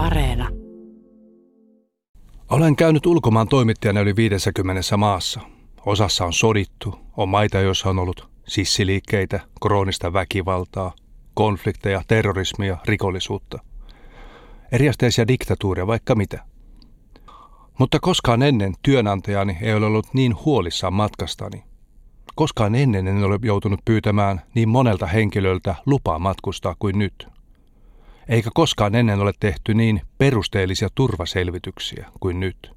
Areena. Olen käynyt ulkomaan toimittajana yli 50 maassa. Osassa on sodittu, on maita, joissa on ollut sissiliikkeitä, kroonista väkivaltaa, konflikteja, terrorismia, rikollisuutta. Eriasteisia diktatuuria, vaikka mitä. Mutta koskaan ennen työnantajani ei ole ollut niin huolissaan matkastani. Koskaan ennen en ole joutunut pyytämään niin monelta henkilöltä lupaa matkustaa kuin nyt. Eikä koskaan ennen ole tehty niin perusteellisia turvaselvityksiä kuin nyt.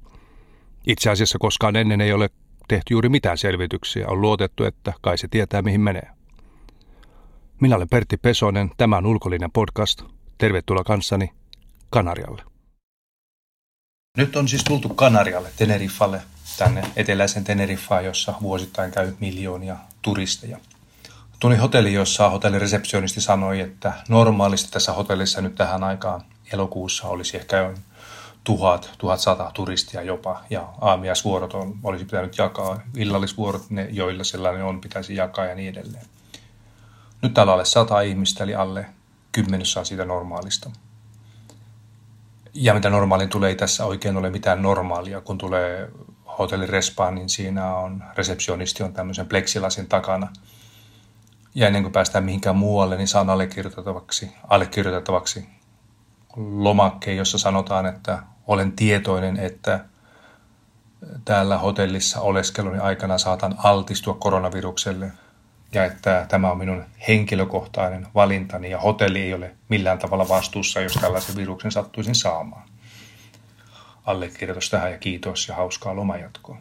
Itse asiassa koskaan ennen ei ole tehty juuri mitään selvityksiä. On luotettu, että kai se tietää mihin menee. Minä olen Pertti Pesonen, tämä on Ulkolinjan podcast. Tervetuloa kanssani Kanarialle. Nyt on siis tultu Kanarialle, Teneriffalle, tänne eteläisen Teneriffaan, jossa vuosittain käy miljoonia turisteja. Tuli hotelli, jossa hotellireseptionisti sanoi, että normaalisti tässä hotellissa nyt tähän aikaan elokuussa olisi ehkä tuhat, tuhat sata turistia jopa, ja aamiaisvuorot on, olisi pitänyt jakaa, illallisvuorot, ne, joilla sellainen on, pitäisi jakaa ja niin edelleen. Nyt täällä alle sata ihmistä, eli alle kymmenessä siitä normaalista. Ja mitä normaaliin tulee, ei tässä oikein ole mitään normaalia. Kun tulee hotellirespaan, niin siinä on resepsionisti on tämmöisen pleksilasin takana. Ja ennen kuin päästään mihinkään muualle, niin saan allekirjoitettavaksi, allekirjoitettavaksi lomakkeen, jossa sanotaan, että olen tietoinen, että täällä hotellissa oleskeluni aikana saatan altistua koronavirukselle ja että tämä on minun henkilökohtainen valintani ja hotelli ei ole millään tavalla vastuussa, jos tällaisen viruksen sattuisin saamaan. Allekirjoitus tähän ja kiitos ja hauskaa lomajatkoa.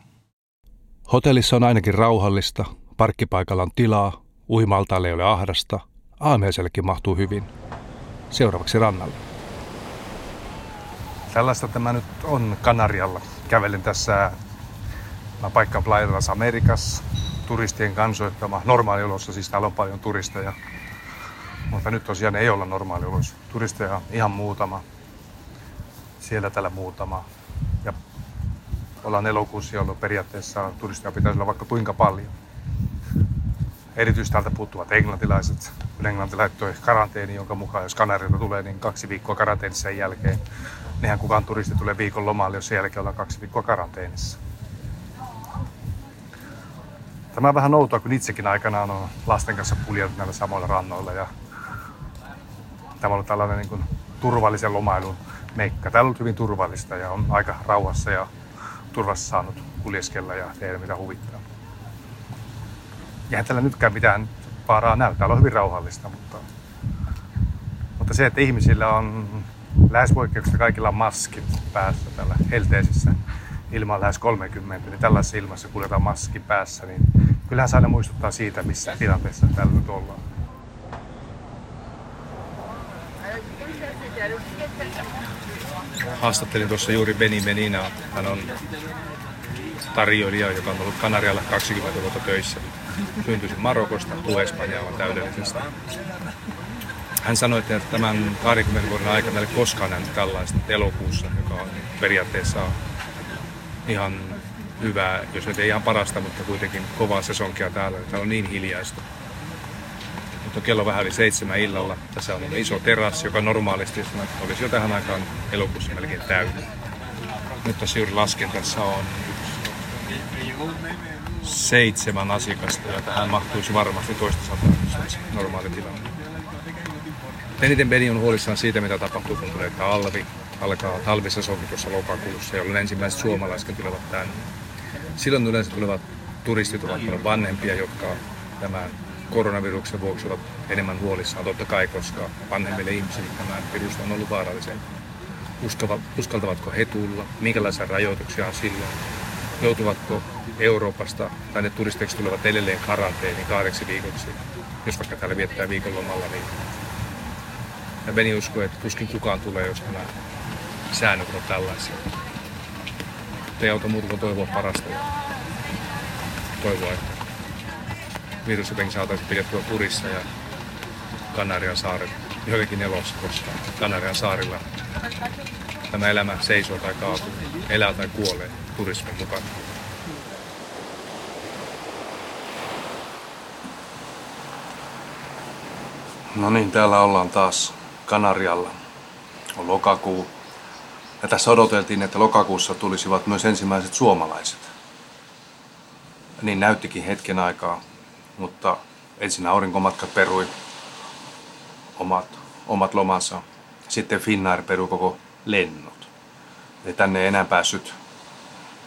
Hotellissa on ainakin rauhallista, parkkipaikalla on tilaa, uimaltaalle ei ole ahdasta, aameisellekin mahtuu hyvin. Seuraavaksi rannalle. Tällaista tämä nyt on Kanarialla. Kävelen tässä paikka Playa Americas, turistien kansoittama normaaliolossa, siis täällä on paljon turisteja. Mutta nyt tosiaan ei olla normaaliolossa. Turisteja ihan muutama. Siellä täällä muutama. Ja ollaan elokuussa, jolloin periaatteessa turisteja pitäisi olla vaikka kuinka paljon. Erityisesti täältä puuttuvat englantilaiset. Kun Englanti laittoi karanteeni, jonka mukaan jos Kanarilta tulee, niin kaksi viikkoa karanteenissa sen jälkeen. Nehän kukaan turisti tulee viikon lomalle, jos sen jälkeen ollaan kaksi viikkoa karanteenissa. Tämä on vähän outoa, kun itsekin aikanaan on lasten kanssa puljellut näillä samoilla rannoilla. Ja tämä on ollut tällainen niin kuin turvallisen lomailun meikka. Täällä on ollut hyvin turvallista ja on aika rauhassa ja turvassa saanut kuljeskella ja tehdä mitä huvittaa. Eihän täällä nytkään mitään vaaraa näy. Täällä on hyvin rauhallista, mutta, mutta se, että ihmisillä on lähes poikkeuksista kaikilla on maskit päässä täällä helteisissä ilman lähes 30, niin tällaisessa ilmassa kuljetaan maski päässä, niin kyllähän se aina muistuttaa siitä, missä tilanteessa täällä nyt ollaan. Haastattelin tuossa juuri Beni Menina. Hän on tarjoilija, joka on ollut Kanarialla 20 vuotta töissä. Syntyisin Marokosta, puhuu Espanjaa täydellisesti. Hän sanoi, että tämän 20 vuoden aikana ei koskaan nähnyt tällaista elokuussa, joka on periaatteessa ihan hyvää, jos ei ihan parasta, mutta kuitenkin kovaa sesonkia täällä. Täällä on niin hiljaista. Mutta kello on vähän yli seitsemän illalla. Tässä on iso terassi, joka normaalisti olisi jo tähän aikaan elokuussa melkein täynnä. Nyt tässä juuri lasken, tässä on seitsemän asiakasta ja tähän mahtuisi varmasti toista sataa, normaali tilanne. Eniten Beni on huolissaan siitä, mitä tapahtuu, kun tulee talvi. Alkaa talvisesonkin tuossa lokakuussa, jolloin ensimmäiset suomalaiset tulevat tänne. Silloin yleensä tulevat turistit ovat paljon vanhempia, jotka tämän koronaviruksen vuoksi ovat enemmän huolissaan, totta kai, koska vanhemmille ihmisille tämä virus on ollut vaarallisen. Uskaltavatko he tulla? Minkälaisia rajoituksia on silloin? Joutuvatko Euroopasta tai ne turisteiksi tulevat edelleen karanteeniin kahdeksi viikoksi? Jos vaikka täällä viettää viikonlomalla, niin ja Beni uskoo, että tuskin kukaan tulee, jos nämä säännöt on tällaisia. Ei auta muuta kuin toivoa parasta ja toivoa, että virus jotenkin saataisiin pidettyä kurissa ja Kanarian saaret jotenkin elossa, koska Kanarian saarilla tämä elämä seisoo tai kaatuu, elää tai kuolee turismin mukana. No niin, täällä ollaan taas Kanarialla. On lokakuu Ja tässä odoteltiin, että lokakuussa tulisivat myös ensimmäiset suomalaiset. Niin näyttikin hetken aikaa, mutta ensin aurinkomatkat perui omat, omat lomansa. Sitten Finnair perui koko lennot. Eli tänne ei enää päässyt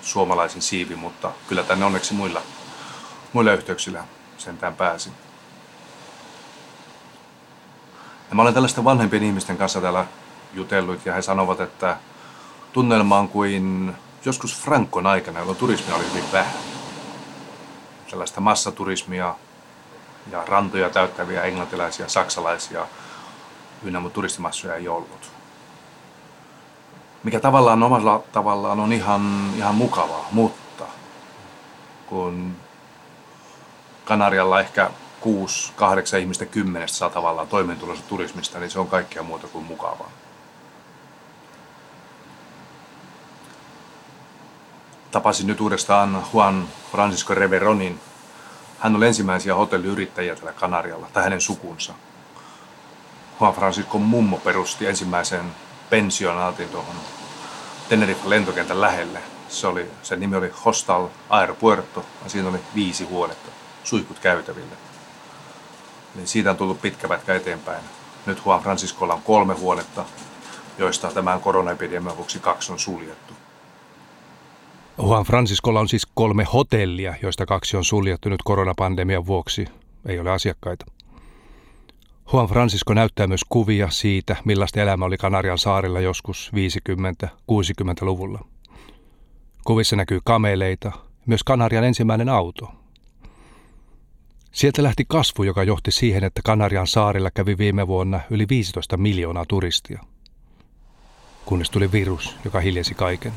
suomalaisin siivi, mutta kyllä tänne onneksi muilla, muilla yhteyksillä sentään pääsi. Ja mä olen tällaisten vanhempien ihmisten kanssa täällä jutellut ja he sanovat, että tunnelma on kuin joskus Frankon aikana, jolloin turismia oli hyvin vähän. Sellaista massaturismia ja rantoja täyttäviä englantilaisia, saksalaisia ynnä turistimassoja ei ollut. Mikä tavallaan omalla tavallaan on ihan, ihan mukavaa, mutta kun Kanarialla ehkä 6-8 ihmistä kymmenestä saa tavallaan toimeentulosta turismista, niin se on kaikkea muuta kuin mukavaa. Tapasin nyt uudestaan Juan Francisco Reveronin. Hän oli ensimmäisiä hotelliyrittäjiä tällä Kanarialla, tai hänen sukunsa. Juan Francisco mummo perusti ensimmäisen pensionaatin tuohon Tenerife lentokentän lähelle. Se oli, sen nimi oli Hostal Aeropuerto ja siinä oli viisi huonetta, suihkut käytäville. Eli siitä on tullut pitkä pätkä eteenpäin. Nyt Juan Franciscolla on kolme huonetta, joista tämän koronaepidemian vuoksi kaksi on suljettu. Juan Franciscolla on siis kolme hotellia, joista kaksi on suljettu nyt koronapandemian vuoksi. Ei ole asiakkaita. Juan Francisco näyttää myös kuvia siitä, millaista elämä oli Kanarian saarilla joskus 50-60-luvulla. Kuvissa näkyy kameleita, myös Kanarian ensimmäinen auto. Sieltä lähti kasvu, joka johti siihen, että Kanarian saarilla kävi viime vuonna yli 15 miljoonaa turistia. Kunnes tuli virus, joka hiljesi kaiken.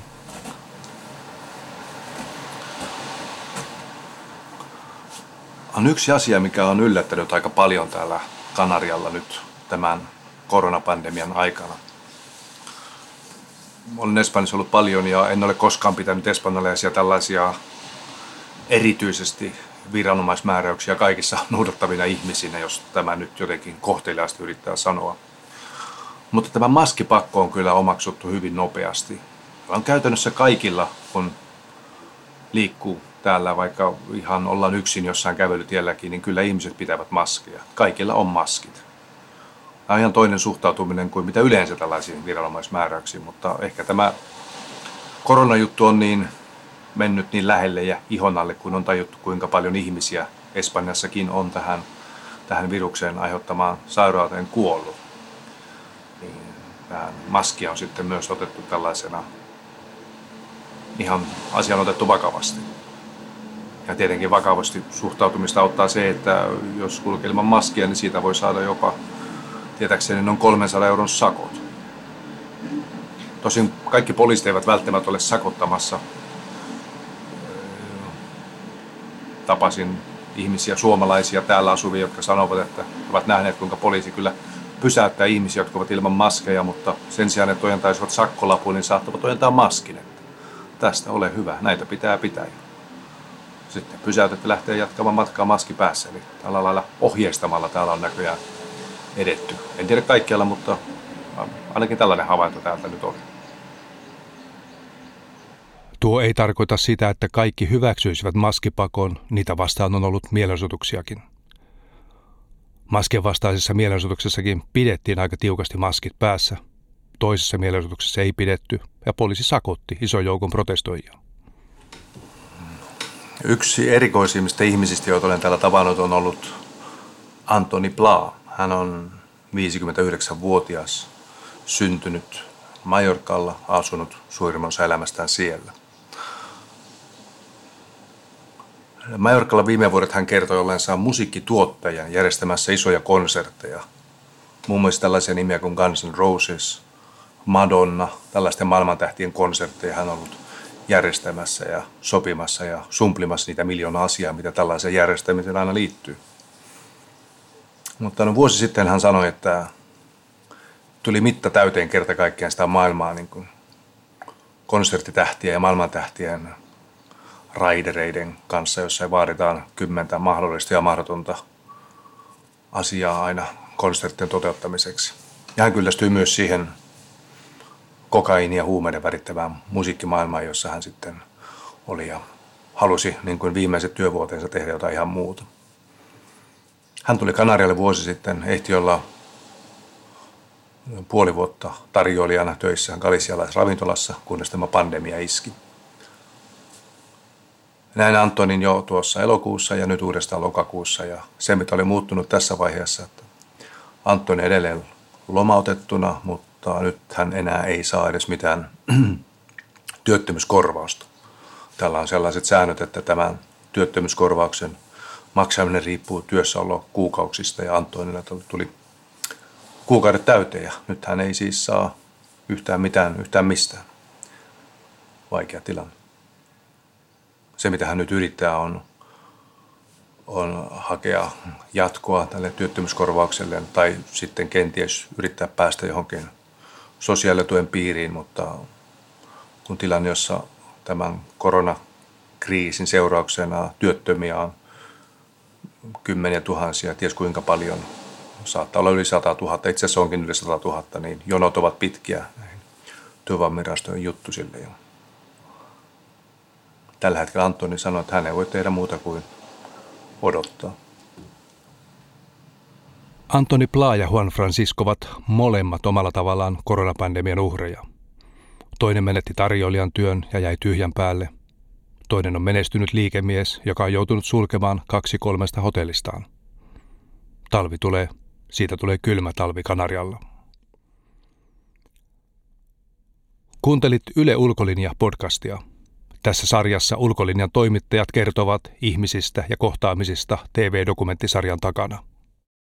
On yksi asia, mikä on yllättänyt aika paljon täällä Kanarialla nyt tämän koronapandemian aikana. Olen Espanjassa ollut paljon ja en ole koskaan pitänyt espanjalaisia tällaisia erityisesti viranomaismääräyksiä kaikissa noudattavina ihmisinä, jos tämä nyt jotenkin kohteliaasti yrittää sanoa. Mutta tämä maskipakko on kyllä omaksuttu hyvin nopeasti. On käytännössä kaikilla, kun liikkuu täällä, vaikka ihan ollaan yksin jossain kävelytielläkin, niin kyllä ihmiset pitävät maskeja. Kaikilla on maskit. Tämä on ihan toinen suhtautuminen kuin mitä yleensä tällaisiin viranomaismääräyksiin, mutta ehkä tämä koronajuttu on niin mennyt niin lähelle ja ihon alle, kun on tajuttu, kuinka paljon ihmisiä Espanjassakin on tähän, tähän virukseen aiheuttamaan sairauteen kuollut. Niin, tähän maskia on sitten myös otettu tällaisena ihan asian otettu vakavasti. Ja tietenkin vakavasti suhtautumista auttaa se, että jos kulkee ilman maskia, niin siitä voi saada jopa, tietääkseni, noin 300 euron sakot. Tosin kaikki poliisit eivät välttämättä ole sakottamassa. Tapasin ihmisiä, suomalaisia täällä asuvia, jotka sanovat, että ovat nähneet, kuinka poliisi kyllä pysäyttää ihmisiä, jotka ovat ilman maskeja, mutta sen sijaan, että ojentaisivat sakkolapun, niin saattavat ojentaa maskin. Tästä ole hyvä, näitä pitää pitää sitten pysäytetty lähtee jatkamaan matkaa maski päässä. Eli tällä lailla ohjeistamalla täällä on näköjään edetty. En tiedä kaikkialla, mutta ainakin tällainen havainto täältä nyt oli. Tuo ei tarkoita sitä, että kaikki hyväksyisivät maskipakon, niitä vastaan on ollut mielenosoituksiakin. Masken vastaisessa mielenosoituksessakin pidettiin aika tiukasti maskit päässä. Toisessa mielenosoituksessa ei pidetty ja poliisi sakotti ison joukon protestoijia. Yksi erikoisimmista ihmisistä, joita olen täällä tavannut, on ollut Antoni Pla. Hän on 59-vuotias, syntynyt Majorkalla, asunut suurimman osa elämästään siellä. Majorkalla viime vuodet hän kertoi ollensa musiikkituottajan järjestämässä isoja konsertteja. Muun muassa tällaisia nimiä kuin Guns N' Roses, Madonna, tällaisten maailmantähtien konsertteja hän on ollut järjestämässä ja sopimassa ja sumplimassa niitä miljoonaa asiaa, mitä tällaiseen järjestämiseen aina liittyy. Mutta no vuosi sitten hän sanoi, että tuli mitta täyteen kerta kaikkiaan sitä maailmaa niin kuin konserttitähtiä ja maailmantähtien raidereiden kanssa, jossa vaaditaan kymmentä mahdollista ja mahdotonta asiaa aina konserttien toteuttamiseksi. Ja hän kyllästyy myös siihen kokaini ja huumeiden värittävään musiikkimaailmaan, jossa hän sitten oli ja halusi niin kuin viimeiset työvuoteensa tehdä jotain ihan muuta. Hän tuli Kanarialle vuosi sitten, ehti olla puoli vuotta tarjoilijana töissä galisialaisravintolassa, kunnes tämä pandemia iski. Näin Antonin jo tuossa elokuussa ja nyt uudestaan lokakuussa. Ja se, mitä oli muuttunut tässä vaiheessa, että Antoni edelleen lomautettuna, mutta nyt hän enää ei saa edes mitään työttömyyskorvausta. Tällä on sellaiset säännöt, että tämän työttömyyskorvauksen maksaminen riippuu työssäolo kuukausista ja Antonilla tuli kuukaudet täyteen ja nyt hän ei siis saa yhtään mitään, yhtään mistään. Vaikea tilanne. Se, mitä hän nyt yrittää, on, on hakea jatkoa tälle työttömyyskorvaukselle tai sitten kenties yrittää päästä johonkin sosiaalituen piiriin, mutta kun tilanne, jossa tämän koronakriisin seurauksena työttömiä on kymmeniä tuhansia, ties kuinka paljon, saattaa olla yli 100 000, itse asiassa onkin yli 100 000, niin jonot ovat pitkiä näihin työvoimavirastojen juttusille. Tällä hetkellä Antoni sanoi, että hän ei voi tehdä muuta kuin odottaa. Antoni Pla ja Juan Francisco ovat molemmat omalla tavallaan koronapandemian uhreja. Toinen menetti tarjoilijan työn ja jäi tyhjän päälle. Toinen on menestynyt liikemies, joka on joutunut sulkemaan kaksi kolmesta hotellistaan. Talvi tulee, siitä tulee kylmä talvi Kanarialla. Kuuntelit Yle Ulkolinja podcastia. Tässä sarjassa ulkolinjan toimittajat kertovat ihmisistä ja kohtaamisista TV-dokumenttisarjan takana.